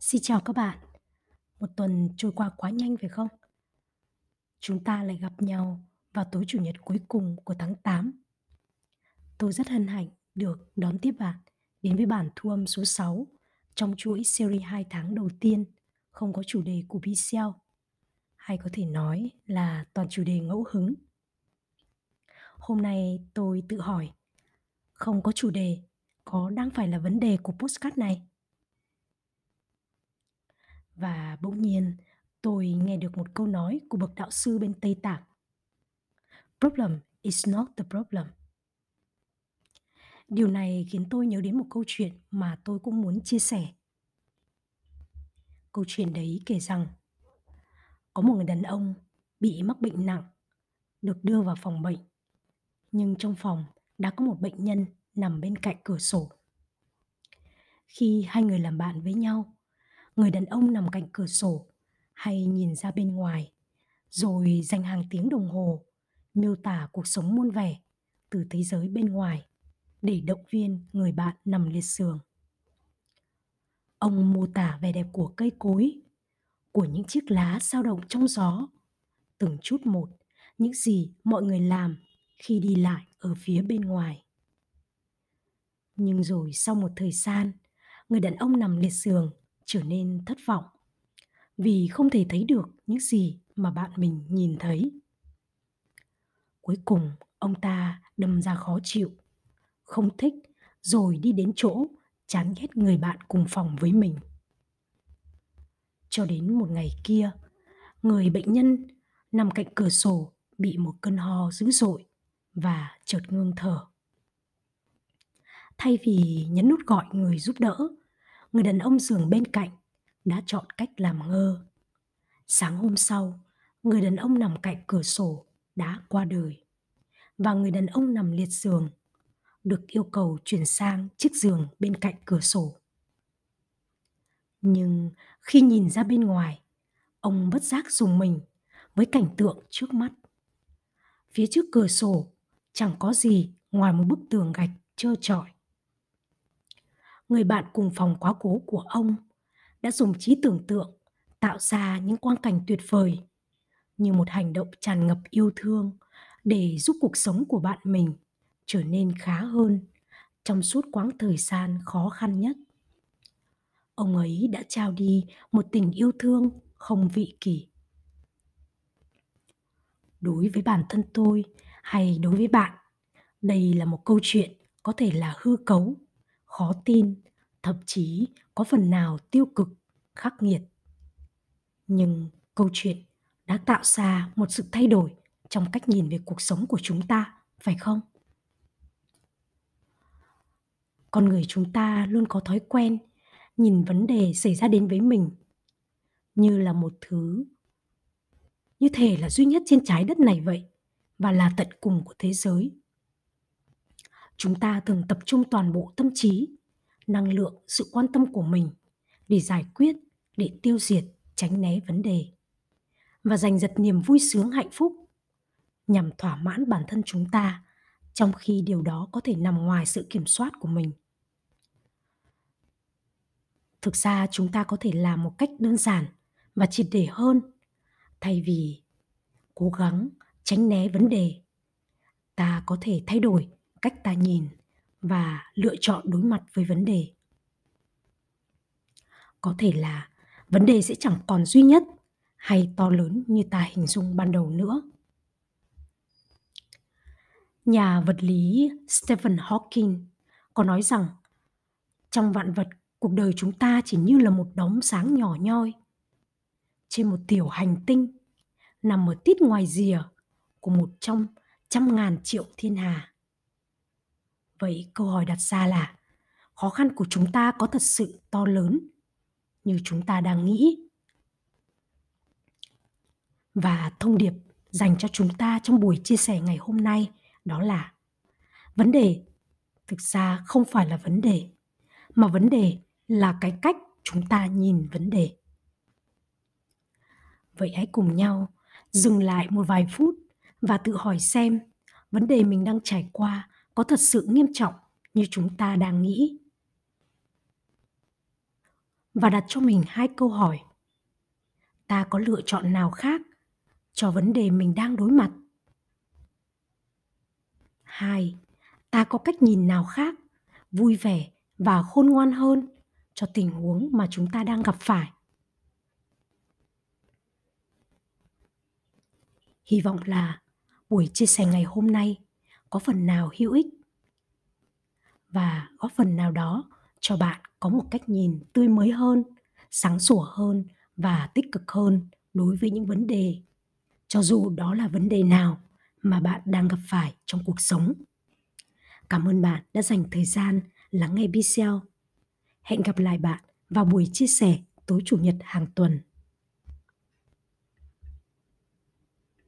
Xin chào các bạn. Một tuần trôi qua quá nhanh phải không? Chúng ta lại gặp nhau vào tối Chủ nhật cuối cùng của tháng 8. Tôi rất hân hạnh được đón tiếp bạn đến với bản thu âm số 6 trong chuỗi series 2 tháng đầu tiên không có chủ đề của PCL hay có thể nói là toàn chủ đề ngẫu hứng. Hôm nay tôi tự hỏi, không có chủ đề có đang phải là vấn đề của postcard này? Và bỗng nhiên, tôi nghe được một câu nói của bậc đạo sư bên Tây Tạng. Problem is not the problem. Điều này khiến tôi nhớ đến một câu chuyện mà tôi cũng muốn chia sẻ. Câu chuyện đấy kể rằng có một người đàn ông bị mắc bệnh nặng, được đưa vào phòng bệnh. Nhưng trong phòng đã có một bệnh nhân nằm bên cạnh cửa sổ. Khi hai người làm bạn với nhau, người đàn ông nằm cạnh cửa sổ, hay nhìn ra bên ngoài, rồi dành hàng tiếng đồng hồ, miêu tả cuộc sống muôn vẻ từ thế giới bên ngoài, để động viên người bạn nằm liệt giường ông mô tả vẻ đẹp của cây cối, của những chiếc lá sao động trong gió. Từng chút một, những gì mọi người làm khi đi lại ở phía bên ngoài. Nhưng rồi sau một thời gian, người đàn ông nằm liệt giường trở nên thất vọng vì không thể thấy được những gì mà bạn mình nhìn thấy. Cuối cùng, ông ta đâm ra khó chịu, không thích rồi đi đến chỗ chán ghét người bạn cùng phòng với mình. Cho đến một ngày kia, người bệnh nhân nằm cạnh cửa sổ bị một cơn ho dữ dội và chợt ngưng thở. Thay vì nhấn nút gọi người giúp đỡ người đàn ông giường bên cạnh đã chọn cách làm ngơ. Sáng hôm sau, người đàn ông nằm cạnh cửa sổ đã qua đời và người đàn ông nằm liệt giường được yêu cầu chuyển sang chiếc giường bên cạnh cửa sổ. Nhưng khi nhìn ra bên ngoài, ông bất giác dùng mình với cảnh tượng trước mắt. Phía trước cửa sổ chẳng có gì ngoài một bức tường gạch trơ trọi người bạn cùng phòng quá cố của ông, đã dùng trí tưởng tượng tạo ra những quang cảnh tuyệt vời, như một hành động tràn ngập yêu thương để giúp cuộc sống của bạn mình trở nên khá hơn trong suốt quãng thời gian khó khăn nhất. Ông ấy đã trao đi một tình yêu thương không vị kỷ. Đối với bản thân tôi hay đối với bạn, đây là một câu chuyện có thể là hư cấu khó tin, thậm chí có phần nào tiêu cực, khắc nghiệt. Nhưng câu chuyện đã tạo ra một sự thay đổi trong cách nhìn về cuộc sống của chúng ta, phải không? Con người chúng ta luôn có thói quen nhìn vấn đề xảy ra đến với mình như là một thứ như thể là duy nhất trên trái đất này vậy và là tận cùng của thế giới chúng ta thường tập trung toàn bộ tâm trí, năng lượng, sự quan tâm của mình để giải quyết, để tiêu diệt, tránh né vấn đề. Và giành giật niềm vui sướng hạnh phúc nhằm thỏa mãn bản thân chúng ta trong khi điều đó có thể nằm ngoài sự kiểm soát của mình. Thực ra chúng ta có thể làm một cách đơn giản và triệt để hơn thay vì cố gắng tránh né vấn đề. Ta có thể thay đổi cách ta nhìn và lựa chọn đối mặt với vấn đề. Có thể là vấn đề sẽ chẳng còn duy nhất hay to lớn như ta hình dung ban đầu nữa. Nhà vật lý stephen hawking có nói rằng, trong vạn vật, cuộc đời chúng ta chỉ như là một đống sáng nhỏ nhoi. Trên một tiểu hành tinh, nằm ở tít ngoài rìa của một trong trăm ngàn triệu thiên hà. Vậy câu hỏi đặt ra là, khó khăn của chúng ta có thật sự to lớn như chúng ta đang nghĩ? Và thông điệp dành cho chúng ta trong buổi chia sẻ ngày hôm nay đó là, vấn đề thực ra không phải là vấn đề, mà vấn đề là cái cách chúng ta nhìn vấn đề. Vậy hãy cùng nhau dừng lại một vài phút và tự hỏi xem vấn đề mình đang trải qua có thật sự nghiêm trọng như chúng ta đang nghĩ? Và đặt cho mình hai câu hỏi. Ta có lựa chọn nào khác cho vấn đề mình đang đối mặt? Hai, ta có cách nhìn nào khác, vui vẻ và khôn ngoan hơn cho tình huống mà chúng ta đang gặp phải? Hy vọng là buổi chia sẻ ngày hôm nay có phần nào hữu ích? Và góp phần nào đó cho bạn có một cách nhìn tươi mới hơn, sáng sủa hơn và tích cực hơn đối với những vấn đề? Cho dù đó là vấn đề nào mà bạn đang gặp phải trong cuộc sống. Cảm ơn bạn đã dành thời gian lắng nghe video hẹn gặp lại bạn vào buổi chia sẻ tối chủ nhật hàng tuần.